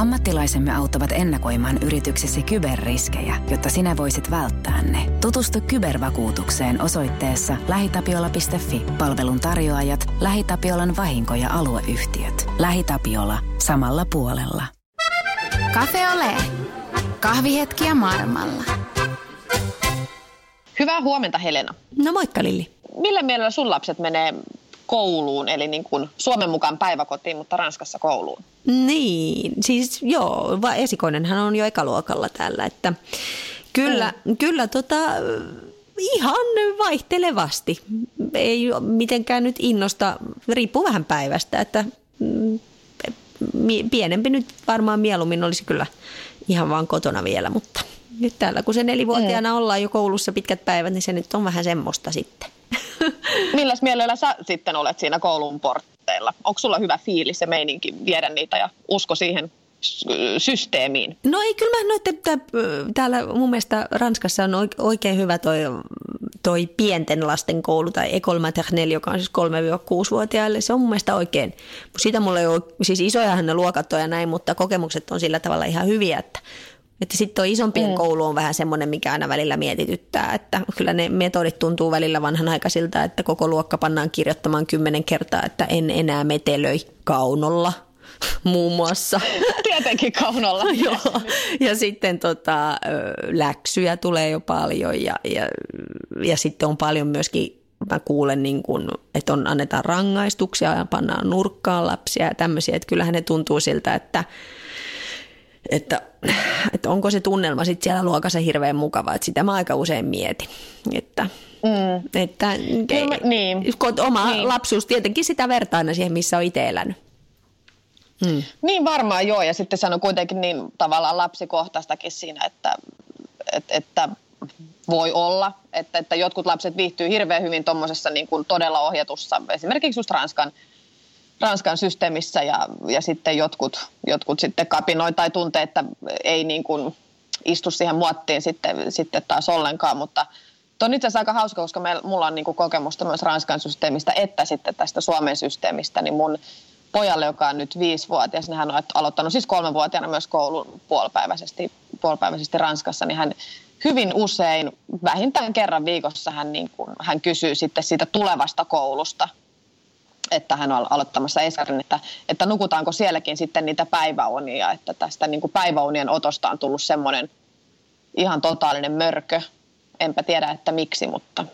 Ammattilaisemme auttavat ennakoimaan yrityksesi kyberriskejä, jotta sinä voisit välttää ne. Tutustu kybervakuutukseen osoitteessa lähitapiola.fi. Palvelun tarjoajat, LähiTapiolan vahinko- ja alueyhtiöt. LähiTapiola. Samalla puolella. Cafe Ole. Kahvihetkiä maailmalla. Hyvää huomenta Helena. No moikka Lilli. Millä mielellä sun lapset menee kouluun, eli niin kuin Suomen mukaan päiväkotiin, mutta Ranskassa kouluun? Niin, siis joo, esikoinenhan on jo ekaluokalla täällä, että kyllä, mm. kyllä tota, ihan vaihtelevasti. Ei mitenkään nyt innosta, riippuu vähän päivästä, että mm, pienempi nyt varmaan mieluummin olisi kyllä ihan vaan kotona vielä, mutta nyt täällä kun se nelivuotiaana mm. ollaan jo koulussa pitkät päivät, niin se nyt on vähän semmoista sitten. Milläs mielellä sä sitten olet siinä koulun portteilla? Onko sulla hyvä fiilis ja meininki viedä niitä ja usko siihen systeemiin? No ei, kyllä mä noin, että täällä mun mielestä Ranskassa on oikein hyvä toi, toi pienten lasten koulu tai Ecole Maternelle, joka on siis 3-6-vuotiaille. Se on mun mielestä oikein. Siitä mulla ei ole, siis isojahan ne luokat on ja näin, mutta kokemukset on sillä tavalla ihan hyviä, että että sitten tuo isompien mm. koulu on vähän semmoinen, mikä aina välillä mietityttää, että kyllä ne metodit tuntuu välillä vanhanaikaisilta, että koko luokka pannaan kirjoittamaan kymmenen kertaa, että en enää metelöi kaunolla muun muassa. Tietenkin kaunolla. Joo. Ja sitten tota, läksyjä tulee jo paljon ja, ja, ja sitten on paljon myöskin mä kuulen, niin kun, että on, annetaan rangaistuksia ja pannaan nurkkaan lapsia ja tämmöisiä, että kyllähän ne tuntuu siltä, että että, että onko se tunnelma sitten siellä luokassa hirveän mukava, että sitä mä aika usein mietin, että, mm. että Kyllä, niin. oma niin. lapsuus tietenkin sitä vertaina siihen, missä on itse elänyt. Mm. Niin varmaan joo, ja sitten se on kuitenkin niin tavallaan lapsikohtaistakin siinä, että, että, että voi olla, että, että jotkut lapset viihtyy hirveän hyvin tuommoisessa niin kuin todella ohjatussa, esimerkiksi just Ranskan Ranskan systeemissä ja, ja sitten jotkut, jotkut sitten kapinoi tai tuntee, että ei niin kuin istu siihen muottiin sitten, sitten taas ollenkaan, mutta on itse asiassa aika hauska, koska meillä, mulla on niin kuin kokemusta myös Ranskan systeemistä että sitten tästä Suomen systeemistä, niin mun pojalle, joka on nyt viisivuotias, niin hän on aloittanut siis kolmenvuotiaana myös koulun puolipäiväisesti, puolipäiväisesti Ranskassa, niin hän hyvin usein, vähintään kerran viikossa hän, niin kuin, hän kysyy sitten siitä tulevasta koulusta, että hän on aloittamassa Eskarin, että, että nukutaanko sielläkin sitten niitä päiväunia, että tästä niin kuin päiväunien otosta on tullut semmoinen ihan totaalinen mörkö. Enpä tiedä, että miksi, mutta...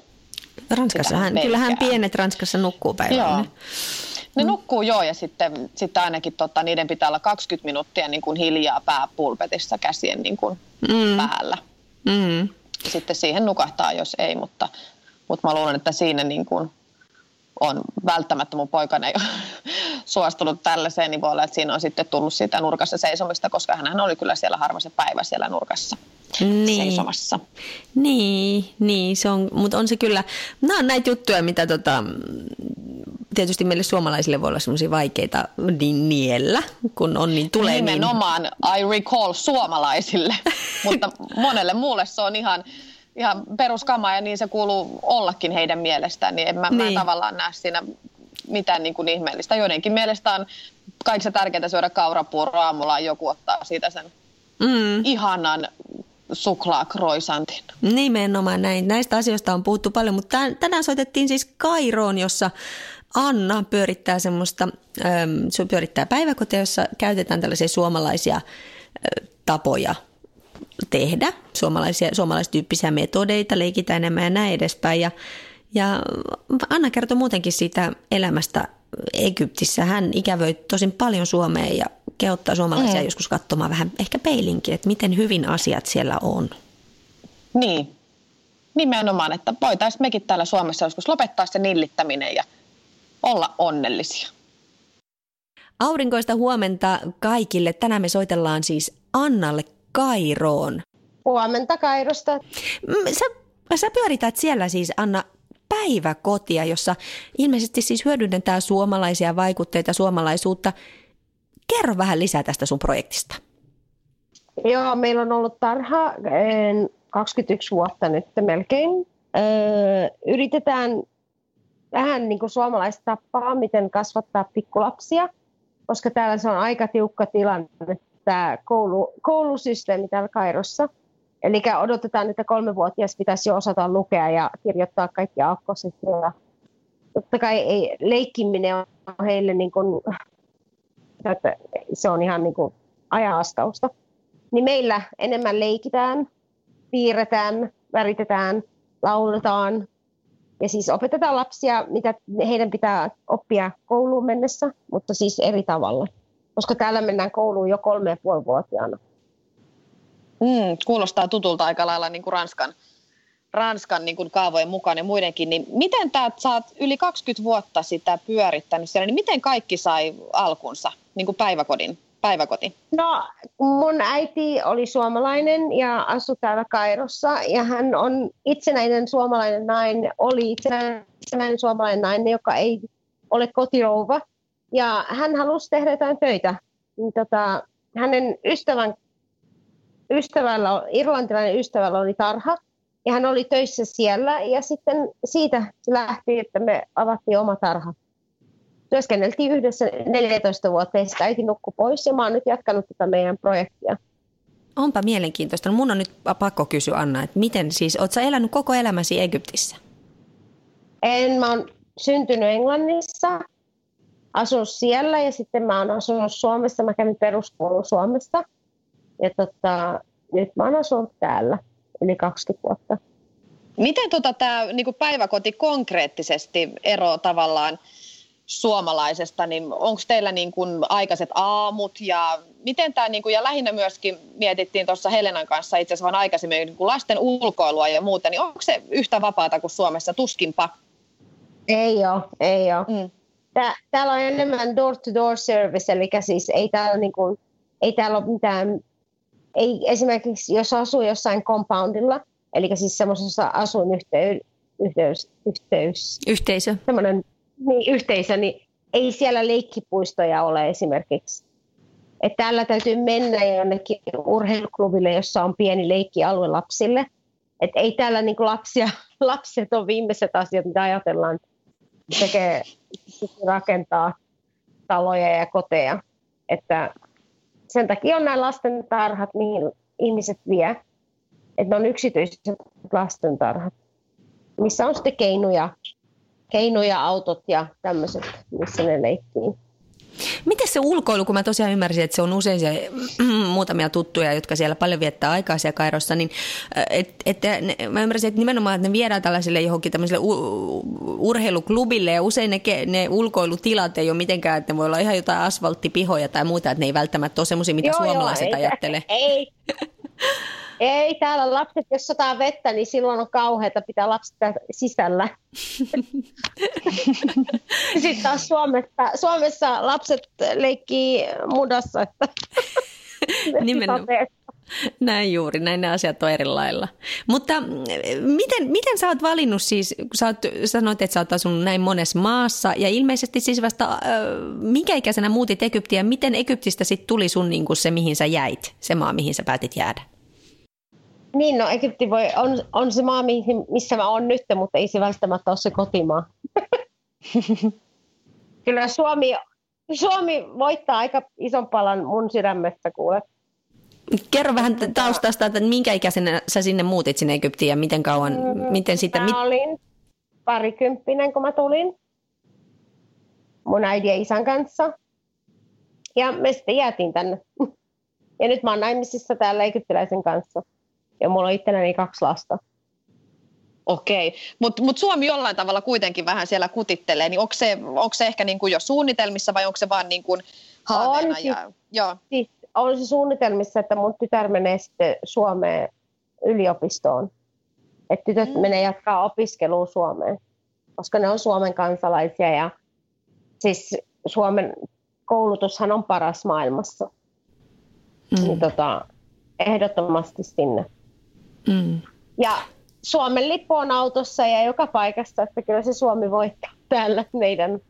Ranskassahan, kyllähän pienet Ranskassa nukkuu päiväunia. Joo. Ne mm. nukkuu joo ja sitten, sitten ainakin tota, niiden pitää olla 20 minuuttia niin kuin hiljaa pääpulpetissa käsien niin kuin mm. päällä. Mm. Sitten siihen nukahtaa, jos ei, mutta, mutta mä luulen, että siinä niin kuin on välttämättä mun poikani suostunut tällaiseen, niin voi olla, että siinä on sitten tullut sitä nurkassa seisomista, koska hän oli kyllä siellä harva se päivä siellä nurkassa niin. seisomassa. Niin, niin se on, mutta on se kyllä, nämä on näitä juttuja, mitä tota, tietysti meille suomalaisille voi olla semmoisia vaikeita niin niellä, kun on niin tulee niin- Nimenomaan niin... I recall suomalaisille, mutta monelle muulle se on ihan ihan peruskama ja niin se kuuluu ollakin heidän mielestään, niin en mä, niin. mä tavallaan näe siinä mitään niin kuin ihmeellistä. Joidenkin mielestä on kaikista tärkeintä syödä kaurapuuroa aamulla ja joku ottaa siitä sen mm. ihanan suklaakroisantin. Nimenomaan näin. Näistä asioista on puhuttu paljon, mutta tänään soitettiin siis Kairoon, jossa Anna pyörittää semmoista, se pyörittää päiväkoteja, jossa käytetään tällaisia suomalaisia tapoja tehdä, suomalaisia, suomalaistyyppisiä metodeita, leikitään enemmän ja näin edespäin. Ja, ja Anna kertoi muutenkin siitä elämästä Egyptissä. Hän ikävöi tosin paljon Suomeen ja kehottaa suomalaisia mm. joskus katsomaan vähän ehkä peilinkin, että miten hyvin asiat siellä on. Niin, nimenomaan, että voitaisiin mekin täällä Suomessa joskus lopettaa se nillittäminen ja olla onnellisia. Aurinkoista huomenta kaikille. Tänään me soitellaan siis Annalle Kairoon. Huomenta Kairosta. Mm, sä, sä pyörität siellä siis Anna päiväkotia, jossa ilmeisesti siis hyödynnetään suomalaisia vaikutteita, suomalaisuutta. Kerro vähän lisää tästä sun projektista. Joo, meillä on ollut tarha 21 vuotta nyt melkein. Yritetään vähän niin kuin suomalaista tapaa, miten kasvattaa pikkulapsia, koska täällä se on aika tiukka tilanne tämä koulu, koulusysteemi täällä Kairossa. Eli odotetaan, että kolmevuotias pitäisi jo osata lukea ja kirjoittaa kaikki aakkoset. Ja totta kai ei, leikkiminen on heille niin kuin, että se on ihan niin kuin. Niin meillä enemmän leikitään, piirretään, väritetään, lauletaan ja siis opetetaan lapsia, mitä heidän pitää oppia kouluun mennessä, mutta siis eri tavalla. Koska täällä mennään kouluun jo kolme ja puoli vuotiaana. Mm, kuulostaa tutulta aika lailla niin kuin Ranskan, Ranskan niin kuin kaavojen mukaan ja muidenkin. Niin miten tämä, oot yli 20 vuotta sitä pyörittänyt siellä, niin miten kaikki sai alkunsa, niin kuin päiväkodin, päiväkoti? No mun äiti oli suomalainen ja asui täällä Kairossa ja hän on itsenäinen suomalainen nainen, oli itsenäinen suomalainen nainen, joka ei ole kotirouva. Ja hän halusi tehdä jotain töitä. Niin tota, hänen ystävän ystävällä, irlantilainen ystävällä oli tarha ja hän oli töissä siellä ja sitten siitä lähti, että me avattiin oma tarha. Työskenneltiin yhdessä 14 vuotta ja sitten äiti nukkui pois ja mä oon nyt jatkanut tätä meidän projektia. Onpa mielenkiintoista. No mun on nyt pakko kysyä Anna, että miten siis, oot sä elänyt koko elämäsi Egyptissä? En, mä oon syntynyt Englannissa, asunut siellä ja sitten mä oon asunut Suomessa. Mä kävin peruskoulun Suomessa – ja tota, nyt mä oon asunut täällä yli 20 vuotta. Miten tota tämä niinku päiväkoti konkreettisesti ero tavallaan suomalaisesta, niin onko teillä niinku aikaiset aamut ja miten tämä, niinku, ja lähinnä myöskin mietittiin tuossa Helenan kanssa itse asiassa vaan aikaisemmin niinku lasten ulkoilua ja muuta, niin onko se yhtä vapaata kuin Suomessa? Tuskinpa. Ei ole, ei ole. Mm. Tää, täällä on enemmän door-to-door service, eli siis ei täällä, niinku, ei täällä ole mitään ei esimerkiksi, jos asuu jossain compoundilla, eli siis semmoisessa asuinyhteys, yhteys, yhteys, yhteisö. niin, yhteisö, niin ei siellä leikkipuistoja ole esimerkiksi. Et täällä täytyy mennä jonnekin urheiluklubille, jossa on pieni leikkialue lapsille. Et ei täällä niinku lapsia, lapset on viimeiset asiat, mitä ajatellaan. Tekee, rakentaa taloja ja koteja. Että sen takia on nämä lasten tarhat, mihin ihmiset vie. Että ne on yksityiset lastentarhat, missä on sitten keinuja, keinuja autot ja tämmöiset, missä ne leikkii. Miten se ulkoilu, kun mä tosiaan ymmärsin, että se on usein se, muutamia tuttuja, jotka siellä paljon viettää aikaa siellä Kairossa, niin et, et, ne, mä ymmärsin, että nimenomaan, että ne viedään tällaiselle johonkin tämmöiselle u, urheiluklubille ja usein ne, ne ulkoilutilat ei ole mitenkään, että ne voi olla ihan jotain asfalttipihoja tai muuta, että ne ei välttämättä ole semmoisia, mitä joo, suomalaiset joo, ajattelee. Ei, Ei, täällä lapset, jos sataa vettä, niin silloin on kauheata pitää lapset sisällä. Sitten taas Suomessa, Suomessa lapset leikkii mudassa. Että Nimenomaan. Näin juuri, näin ne asiat on eri lailla. Mutta mm, miten, miten sä oot valinnut siis, kun sä oot, sanoit, että sä oot asunut näin monessa maassa, ja ilmeisesti siis vasta, äh, minkä ikäisenä muutit Egyptiä, miten Egyptistä sitten tuli sun niin kuin se, mihin sä jäit, se maa, mihin sä päätit jäädä? Niin, no Egypti voi, on, on se maa, missä mä oon nyt, mutta ei se välttämättä ole se kotimaa. Kyllä Suomi, Suomi voittaa aika ison palan mun sydämestä, kuule. Kerro vähän taustasta, että minkä ikäisenä sä sinne muutit sinne Egyptiin ja miten kauan, mm, miten sitä... Mä mit... olin parikymppinen, kun mä tulin mun äidin ja isän kanssa. Ja me sitten jäätiin tänne. Ja nyt mä oon naimisissa täällä egyptiläisen kanssa ja mulla on itselläni kaksi lasta. Okei, mutta mut Suomi jollain tavalla kuitenkin vähän siellä kutittelee, niin onko se, onko se ehkä niin kuin jo suunnitelmissa vai onko se vaan niin kuin haaveena? On, ja, siis, joo. Siis on se suunnitelmissa, että mun tytär menee sitten Suomeen yliopistoon. Että tytöt mm. menee jatkaa opiskelua Suomeen, koska ne on Suomen kansalaisia ja siis Suomen koulutushan on paras maailmassa. Mm. Niin tota, ehdottomasti sinne. Mm. Ja Suomen lippu on autossa ja joka paikassa, että kyllä se Suomi voittaa täällä meidän.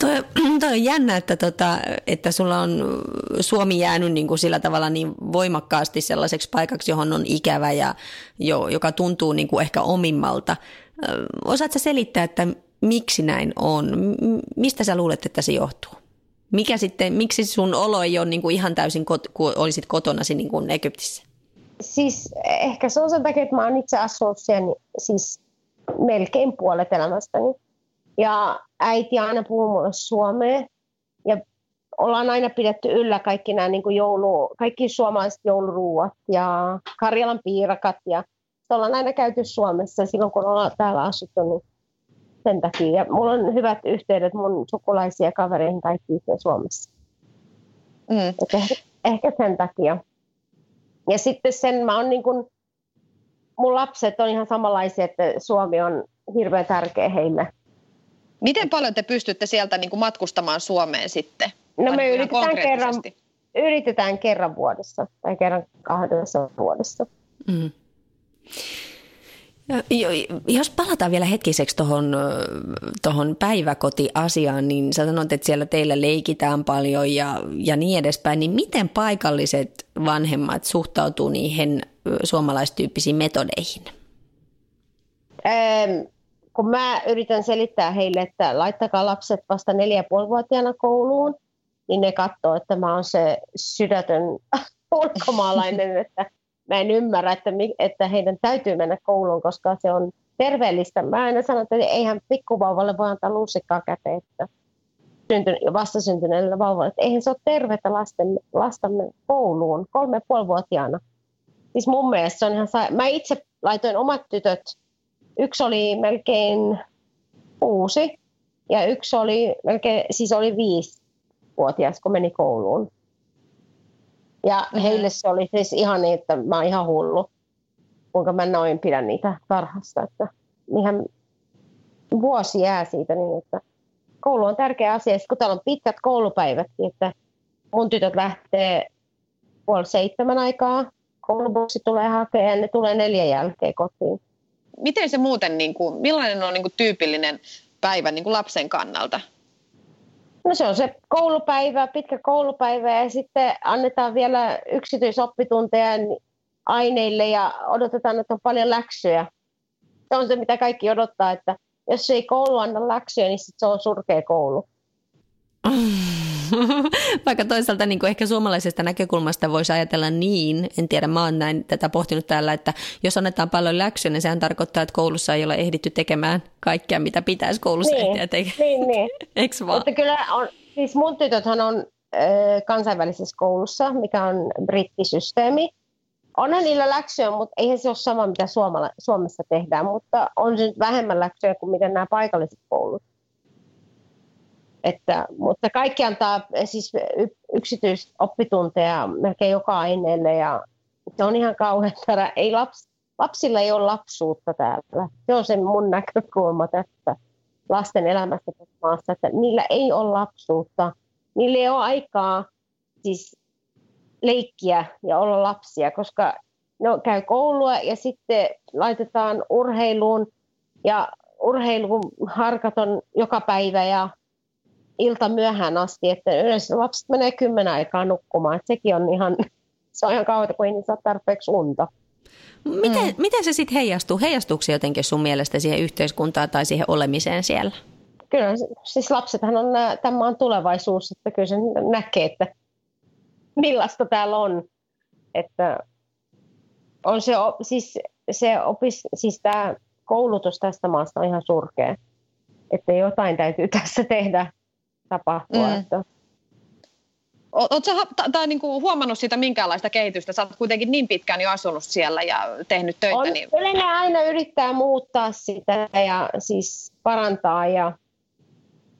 Toi, toi on jännä, että, tota, että sulla on Suomi jäänyt niin kuin sillä tavalla niin voimakkaasti sellaiseksi paikaksi, johon on ikävä ja jo, joka tuntuu niin kuin ehkä omimmalta. Osaatko selittää, että miksi näin on? Mistä sä luulet, että se johtuu? Mikä sitten, miksi sun olo ei ole niin kuin ihan täysin, kot, kun olisit kotonasi niin kuin Egyptissä? Siis ehkä se on sen takia, että mä oon itse asunut siellä siis melkein puolet elämästäni. Ja äiti aina puhuu mulle suomea. Ja ollaan aina pidetty yllä kaikki nämä niin kuin joulu, kaikki suomalaiset jouluruuat ja Karjalan piirakat. Ja ollaan aina käyty Suomessa silloin, kun ollaan täällä asuttu, niin sen takia. Ja mulla on hyvät yhteydet mun sukulaisia kavereihin kaikki Suomessa. Mm. Ehkä, ehkä sen takia. Ja sitten sen mä oon niin kuin, mun lapset on ihan samanlaisia, että Suomi on hirveän tärkeä heille. Miten paljon te pystytte sieltä niin kuin matkustamaan Suomeen sitten? No me yritetään kerran, yritetään kerran vuodessa tai kerran kahdessa vuodessa. Mm. Jos palataan vielä hetkiseksi tuohon tohon päiväkotiasiaan, niin sä sanoit, että siellä teillä leikitään paljon ja, ja niin edespäin, niin miten paikalliset vanhemmat suhtautuu niihin suomalaistyyppisiin metodeihin? Ähm, kun mä yritän selittää heille, että laittakaa lapset vasta neljä ja vuotiaana kouluun, niin ne katsoo, että mä oon se sydätön ulkomaalainen, että mä en ymmärrä, että, että heidän täytyy mennä kouluun, koska se on terveellistä. Mä aina sanon, että eihän pikkuvauvalle voi antaa lusikkaa käteen, että vastasyntyneelle vauvalle, että eihän se ole tervettä lasten, lastamme kouluun kolme ja vuotiaana. Siis mun mielestä se on ihan sa- Mä itse laitoin omat tytöt, yksi oli melkein kuusi ja yksi oli melkein, siis oli viisi vuotias, kun meni kouluun. Ja mm-hmm. heille se oli siis ihan niin, että mä oon ihan hullu, kuinka mä noin pidän niitä tarhasta. Että ihan vuosi jää siitä niin, että koulu on tärkeä asia. Sitten kun täällä on pitkät koulupäivät, että mun tytöt lähtee puoli seitsemän aikaa, koulubussi tulee hakemaan ja ne tulee neljän jälkeen kotiin. Miten se muuten, niin kuin, millainen on niin kuin tyypillinen päivä niin kuin lapsen kannalta? No se on se koulupäivä, pitkä koulupäivä ja sitten annetaan vielä yksityisoppitunteja aineille ja odotetaan, että on paljon läksyjä. Se on se, mitä kaikki odottaa, että jos ei koulu anna läksyjä, niin sit se on surkea koulu. Vaikka toisaalta niin kuin ehkä suomalaisesta näkökulmasta voisi ajatella niin, en tiedä, mä oon näin tätä pohtinut täällä, että jos annetaan paljon läksyä, niin sehän tarkoittaa, että koulussa ei ole ehditty tekemään kaikkea, mitä pitäisi koulussa niin, ehtiä tekemään. Niin, niin. Eikö vaan? Mutta kyllä on, siis mun tytöthän on kansainvälisessä koulussa, mikä on brittisysteemi. Onhan niillä läksyjä, mutta eihän se ole sama, mitä Suomala, Suomessa tehdään, mutta on se nyt vähemmän läksyjä kuin miten nämä paikalliset koulut. Että, mutta kaikki antaa siis yksityisoppitunteja melkein joka aineelle ja se on ihan kauhean Ei laps, lapsilla ei ole lapsuutta täällä. Se on se mun näkökulma tästä lasten elämästä tässä maassa, että niillä ei ole lapsuutta. Niillä ei ole aikaa siis leikkiä ja olla lapsia, koska ne käy koulua ja sitten laitetaan urheiluun ja urheilun harkat on joka päivä ja ilta myöhään asti, että yleensä lapset menee kymmenen aikaa nukkumaan. Että sekin on ihan, se on ihan kauheaa, kun ei saa tarpeeksi unta. Miten, mm. miten se sitten heijastuu? Heijastuuko se jotenkin sun mielestä siihen yhteiskuntaan tai siihen olemiseen siellä? Kyllä, siis lapsethan on tämän maan tulevaisuus, että kyllä se näkee, että millaista täällä on. Että on se, siis, se opis, siis tämä koulutus tästä maasta on ihan surkea. Että jotain täytyy tässä tehdä tapahtua. Mm. Että... Oletko tai niinku huomannut siitä minkäänlaista kehitystä? Sä oot kuitenkin niin pitkään jo asunut siellä ja tehnyt töitä. On, niin... Kyllä ne aina yrittää muuttaa sitä ja siis parantaa. Ja...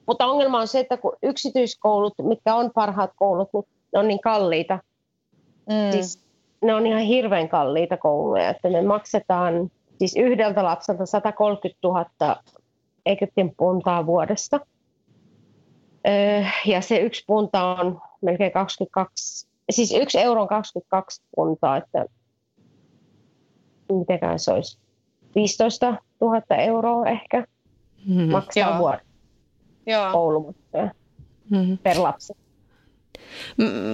Mutta ongelma on se, että kun yksityiskoulut, mitkä on parhaat koulut, ne on niin kalliita. Mm. Siis ne on ihan hirveän kalliita kouluja, että me maksetaan siis yhdeltä lapselta 130 000 Egyptin puntaa vuodesta – ja se yksi punta on melkein 22, siis yksi euro on 22 puntaa, että mitenkään se olisi 15 000 euroa ehkä mm-hmm. maksaa vuodessa koulumatkoja mm-hmm. per lapsi.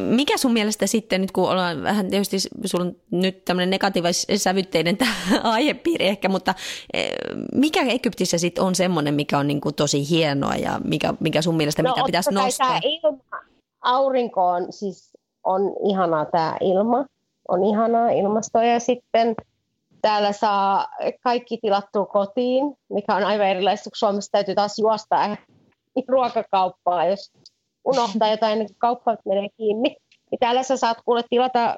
Mikä sun mielestä sitten, nyt kun ollaan vähän tietysti sulla on nyt tämmöinen negatiivis-sävytteinen aihepiiri ehkä, mutta e, mikä Egyptissä sitten on semmoinen, mikä on niin kuin tosi hienoa ja mikä, mikä sun mielestä, no, mikä pitäisi nostaa? Tämä ilma, aurinko on siis on ihanaa tämä ilma, on ihanaa ilmastoa ja sitten täällä saa kaikki tilattua kotiin, mikä on aivan erilaista, kun Suomessa täytyy taas juosta ruokakauppaa, jos unohtaa jotain, niin kauppa menee kiinni. Niin täällä sä saat kuule tilata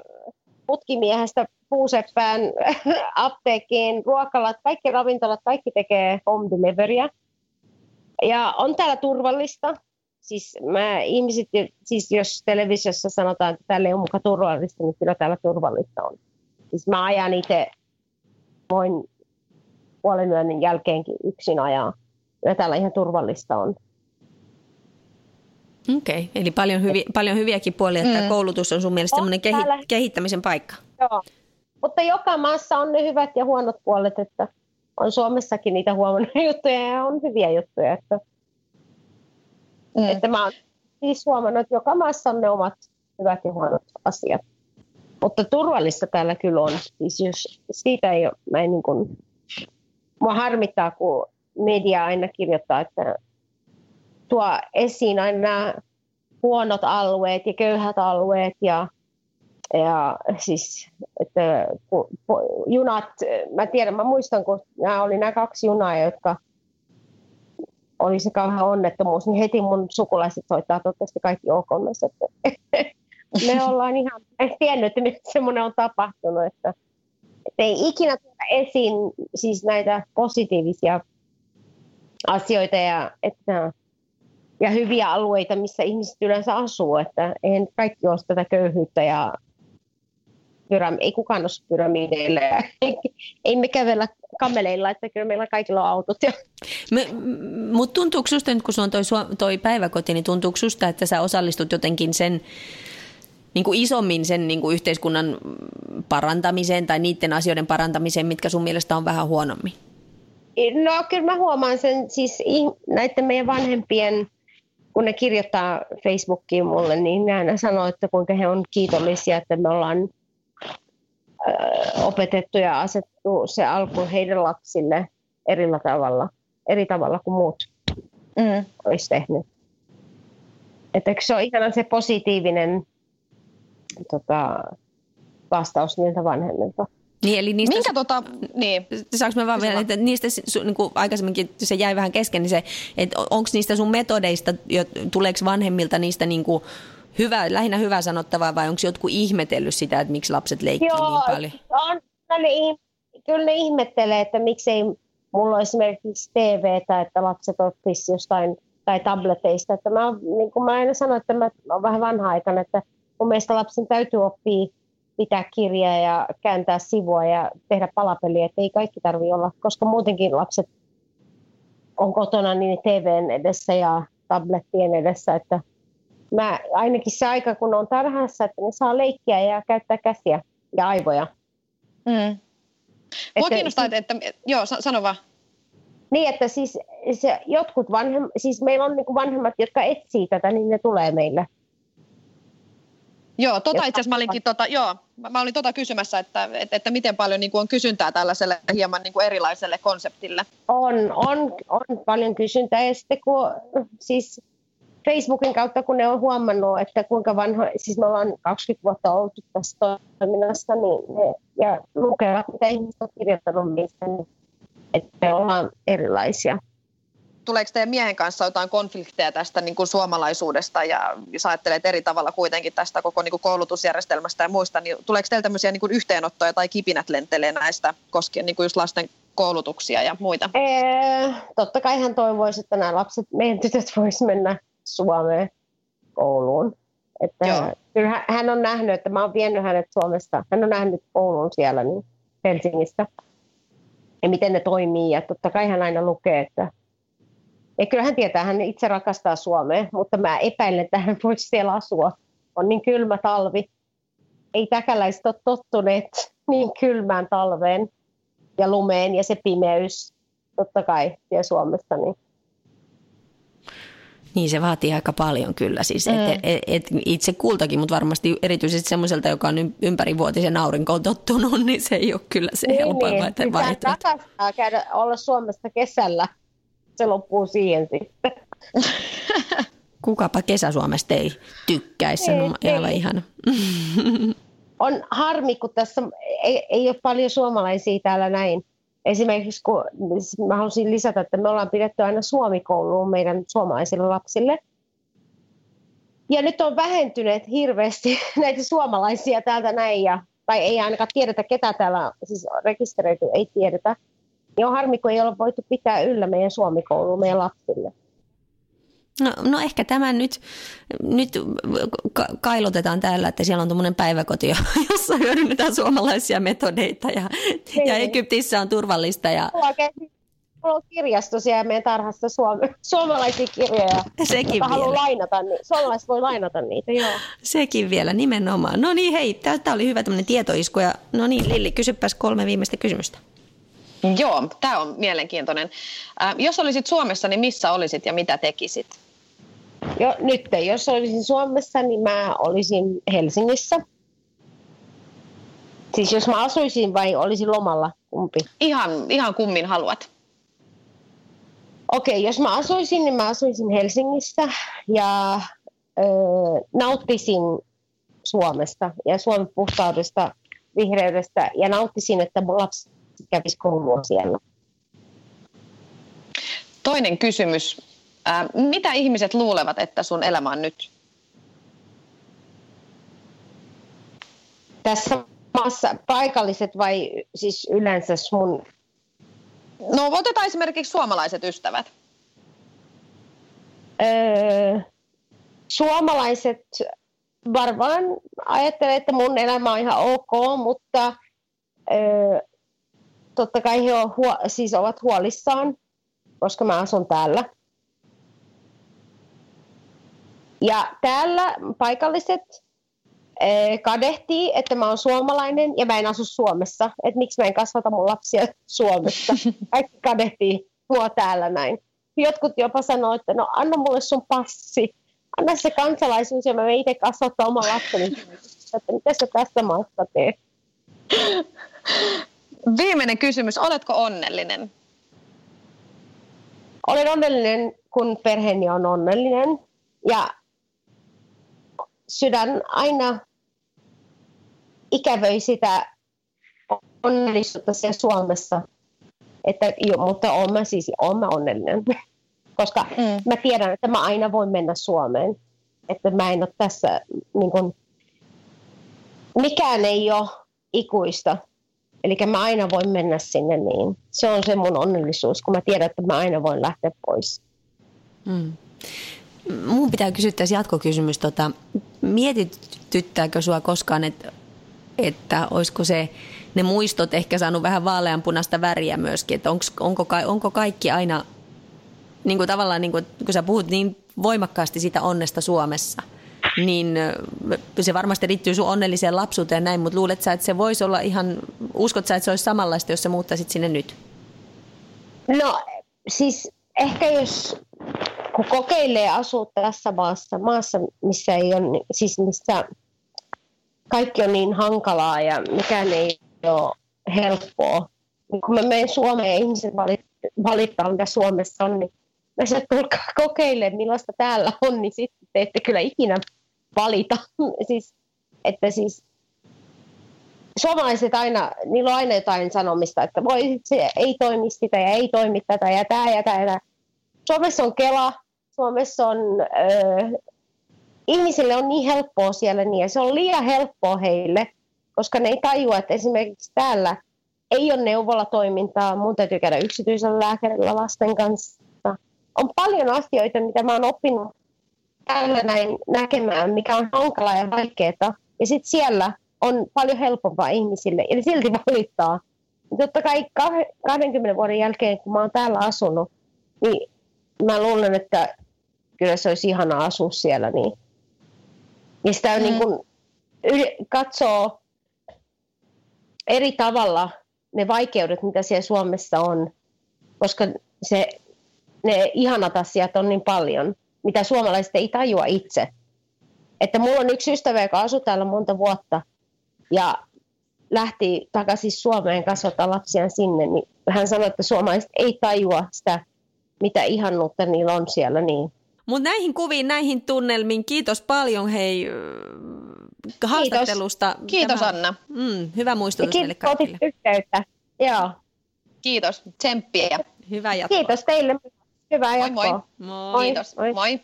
putkimiehestä puuseppään, apteekkiin, ruokalat, kaikki ravintolat, kaikki tekee home deliveryä. Ja on täällä turvallista. Siis mä, ihmiset, siis jos televisiossa sanotaan, että täällä ei ole muka turvallista, niin kyllä täällä turvallista on. Siis mä ajan itse, voin puolen yön jälkeenkin yksin ajaa. Ja täällä ihan turvallista on. Okei, okay. eli paljon, hyvi, paljon hyviäkin puolia, että mm. koulutus on sun mielestä semmoinen kehi, kehittämisen paikka. Joo, mutta joka maassa on ne hyvät ja huonot puolet, että on Suomessakin niitä huonoja juttuja ja on hyviä juttuja. Että, mm. että mä oon siis huomannut, että joka maassa on ne omat hyvät ja huonot asiat. Mutta turvallista täällä kyllä on. Siis jos siitä ei ole, mä en niin kuin, mua harmittaa, kun media aina kirjoittaa, että tuo esiin aina nämä huonot alueet ja köyhät alueet ja, ja siis, että junat, mä tiedän, mä muistan, kun nämä oli nämä kaksi junaa, jotka oli se kauhean onnettomuus, niin heti mun sukulaiset soittaa toivottavasti kaikki ok. Että me ollaan ihan tiennyt, että nyt semmoinen on tapahtunut, että, että ei ikinä tuoda esiin siis näitä positiivisia asioita ja että ja hyviä alueita, missä ihmiset yleensä asuu, että eihän kaikki ole tätä köyhyyttä ja pyram- ei kukaan ole pyramideille ei me kävellä kameleilla, että kyllä meillä kaikilla on autot. Ja... Mutta tuntuuko sinusta nyt, kun sulla on toi, toi päiväkoti, niin tuntuuko sinusta, että sä osallistut jotenkin sen niin kuin isommin sen niin kuin yhteiskunnan parantamiseen tai niiden asioiden parantamiseen, mitkä sun mielestä on vähän huonommin? No kyllä mä huomaan sen siis näiden meidän vanhempien kun ne kirjoittaa Facebookiin mulle, niin ne aina sanoo, että kuinka he on kiitollisia, että me ollaan opetettu ja asettu se alku heidän lapsille eri tavalla, eri tavalla kuin muut mm. olisi tehnyt. Että se on ihan se positiivinen tota, vastaus niiltä vanhemmilta. Niin, eli niistä, Minkä tota, niin. Saanko mä vaan vielä, että niistä niin kuin aikaisemminkin se jäi vähän kesken, niin se, että onko niistä sun metodeista, tuleeko vanhemmilta niistä niin kuin hyvä, lähinnä hyvä sanottavaa vai onko jotkut ihmetellyt sitä, että miksi lapset leikkii Joo, niin paljon? On, ne, kyllä ne ihmettelee, että miksei mulla on esimerkiksi TV tai että lapset oppisivat jostain tai tableteista. Että mä, niin kuin mä aina sanon, että mä, mä olen vähän vanha aikana, että mun mielestä lapsen täytyy oppia pitää kirjaa ja kääntää sivua ja tehdä palapeliä, että ei kaikki tarvi olla, koska muutenkin lapset on kotona niin TVn edessä ja tablettien edessä, että mä, ainakin se aika, kun on tarhassa, että ne saa leikkiä ja käyttää käsiä ja aivoja. Mm. Mua kiinnostaa, että, että, joo, sano vaan. Niin, että siis se, jotkut vanhem, siis meillä on niin vanhemmat, jotka etsii tätä, niin ne tulee meille. Joo, tota itse asiassa mä olinkin, tota, joo, mä olin tota kysymässä, että, että, että miten paljon niin kuin on kysyntää tällaiselle hieman niin kuin erilaiselle konseptille. On, on, on paljon kysyntää. Ja sitten kun siis Facebookin kautta, kun ne on huomannut, että kuinka vanha, siis me ollaan 20 vuotta oltu tässä toiminnassa, niin ne, ja lukevat, mitä ihmiset on kirjoittanut niistä, niin että me ollaan erilaisia tuleeko teidän miehen kanssa jotain konflikteja tästä niin kuin suomalaisuudesta ja jos ajattelet eri tavalla kuitenkin tästä koko niin kuin koulutusjärjestelmästä ja muista, niin tuleeko teillä tämmöisiä niin kuin yhteenottoja tai kipinät lentelee näistä koskien niin kuin just lasten koulutuksia ja muita? Ee, totta kai hän toivoisi, että nämä lapset, meidän tytöt voisi mennä Suomeen kouluun. Että kyllä hän on nähnyt, että mä oon vienyt hänet Suomesta, hän on nähnyt koulun siellä niin Helsingistä ja miten ne toimii ja totta kai hän aina lukee, että ja kyllä hän tietää, hän itse rakastaa Suomea, mutta mä epäilen, että hän voisi siellä asua. On niin kylmä talvi. Ei täkäläiset ole tottuneet niin kylmään talveen ja lumeen ja se pimeys, totta kai siellä Suomessa. Niin. Niin se vaatii aika paljon kyllä siis, mm. et, et, et itse kultakin, mutta varmasti erityisesti semmoiselta, joka on ympärivuotisen aurinkoon tottunut, niin se ei ole kyllä se niin, helpoin niin. vaihtoehto. rakastaa käydä olla Suomessa kesällä se loppuu siihen sitten. Kukapa Kesäsuomesta ei tykkäisi, se on aivan ihana. On harmi, kun tässä ei, ei ole paljon suomalaisia täällä näin. Esimerkiksi kun mä haluaisin lisätä, että me ollaan pidetty aina suomikouluun meidän suomalaisille lapsille. Ja nyt on vähentyneet hirveästi näitä suomalaisia täältä näin, ja, tai ei ainakaan tiedetä, ketä täällä siis rekisteröity, ei tiedetä. Ja on harmi, kun ei ole voitu pitää yllä meidän suomikouluun meidän lapsille. No, no ehkä tämä nyt, nyt ka- kailotetaan täällä, että siellä on tuommoinen päiväkoti, jossa hyödynnetään suomalaisia metodeita ja, ja niin. Egyptissä on turvallista. Ja... Mulla on kirjasto siellä meidän tarhassa suome, suomalaisia kirjoja, Sekin jotka haluaa lainata. Niin, suomalaiset voi lainata niitä, joo. Sekin vielä, nimenomaan. No niin, hei, tämä oli hyvä tämmöinen tietoisku. Ja, no niin, Lilli, kysypäs kolme viimeistä kysymystä. Joo, tämä on mielenkiintoinen. Äh, jos olisit Suomessa, niin missä olisit ja mitä tekisit? Jo, nyt, jos olisin Suomessa, niin mä olisin Helsingissä. Siis jos mä asuisin vai olisin lomalla, kumpi? Ihan, ihan kummin haluat. Okei, okay, jos mä asuisin, niin mä asuisin Helsingissä ja ö, nauttisin Suomesta ja Suomen puhtaudesta, vihreydestä ja nauttisin, että mun lapsi kävisi koulua siellä. Toinen kysymys. Mitä ihmiset luulevat, että sun elämä on nyt? Tässä maassa paikalliset vai siis yleensä mun... No otetaan esimerkiksi suomalaiset ystävät. Öö, suomalaiset varmaan ajattelee, että mun elämä on ihan ok, mutta öö, totta kai he on huo, siis ovat huolissaan, koska mä asun täällä. Ja täällä paikalliset eh, kadehtii, että mä oon suomalainen ja mä en asu Suomessa. Että miksi mä en kasvata mun lapsia Suomessa. Kaikki kadehtii mua täällä näin. Jotkut jopa sanoo, että no anna mulle sun passi. Anna se kansalaisuus ja mä itse kasvattaa oman lapseni. Että mitä sä tässä maassa teet? Viimeinen kysymys. Oletko onnellinen? Olen onnellinen, kun perheeni on onnellinen. Ja sydän aina ikävöi sitä onnellisuutta siellä Suomessa. Että, jo, mutta olen mä siis olen mä onnellinen, koska mm. mä tiedän, että mä aina voin mennä Suomeen. Että mä en ole tässä, niin kun, mikään ei ole ikuista. Eli mä aina voin mennä sinne niin. Se on se mun onnellisuus, kun mä tiedän, että mä aina voin lähteä pois. Mm. Mun pitää kysyä tässä jatkokysymys. Tota, mietityttääkö sua koskaan, että, että olisiko se, ne muistot ehkä saanut vähän vaaleanpunaista väriä myöskin, että onko, onko, onko kaikki aina, niin kuin tavallaan niin kuin, kun sä puhut niin voimakkaasti sitä onnesta Suomessa, niin se varmasti liittyy sun onnelliseen lapsuuteen näin, mutta luulet sä, että se voisi olla ihan, uskot sä, että se olisi samanlaista, jos sä muuttaisit sinne nyt? No siis ehkä jos kun kokeilee asua tässä maassa, maassa missä ei ole, siis missä kaikki on niin hankalaa ja mikään ei ole helppoa. Niin kun mä menen Suomeen ja ihmiset valittaa, mitä Suomessa on, niin mä sanon, että kokeile, millaista täällä on, niin sitten te ette kyllä ikinä valita. siis, että siis suomalaiset aina, niillä on aina jotain sanomista, että voi se ei toimi sitä ja ei toimi tätä ja tämä ja tämä. Suomessa on Kela, Suomessa on, äh, ihmisille on niin helppoa siellä niin, ja se on liian helppoa heille, koska ne ei tajua, että esimerkiksi täällä ei ole neuvolatoimintaa, mun täytyy käydä yksityisellä lääkärillä lasten kanssa. On paljon asioita, mitä mä oon oppinut täällä näin näkemään, mikä on hankalaa ja vaikeaa. Ja sitten siellä on paljon helpompaa ihmisille, eli silti valittaa. Totta kai 20 vuoden jälkeen, kun mä oon täällä asunut, niin mä luulen, että kyllä se olisi ihana asua siellä. Niin. Ja sitä mm. niin kuin, katsoo eri tavalla ne vaikeudet, mitä siellä Suomessa on, koska se, ne ihanat asiat on niin paljon, mitä suomalaiset ei tajua itse. Että mulla on yksi ystävä, joka asui täällä monta vuotta ja lähti takaisin Suomeen kasvattaa lapsia sinne, niin hän sanoi, että suomalaiset ei tajua sitä, mitä ihannuutta niillä on siellä. Niin Mutta näihin kuviin, näihin tunnelmiin, kiitos paljon hei haastattelusta. Kiitos Tämä, Anna. Mm, hyvä muistutus meille kaikille. yhteyttä. Joo. Kiitos, tsemppiä. Hyvää jatkoa. Kiitos teille. Hyvää jatkoa. Moi moi. moi. Kiitos, moi. moi.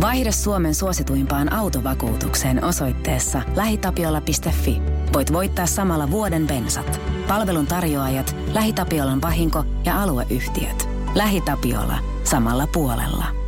Vaihda Suomen suosituimpaan autovakuutukseen osoitteessa lähitapiola.fi. Voit voittaa samalla vuoden bensat. Palvelun tarjoajat, LähiTapiolan vahinko ja alueyhtiöt. LähiTapiola. Samalla puolella.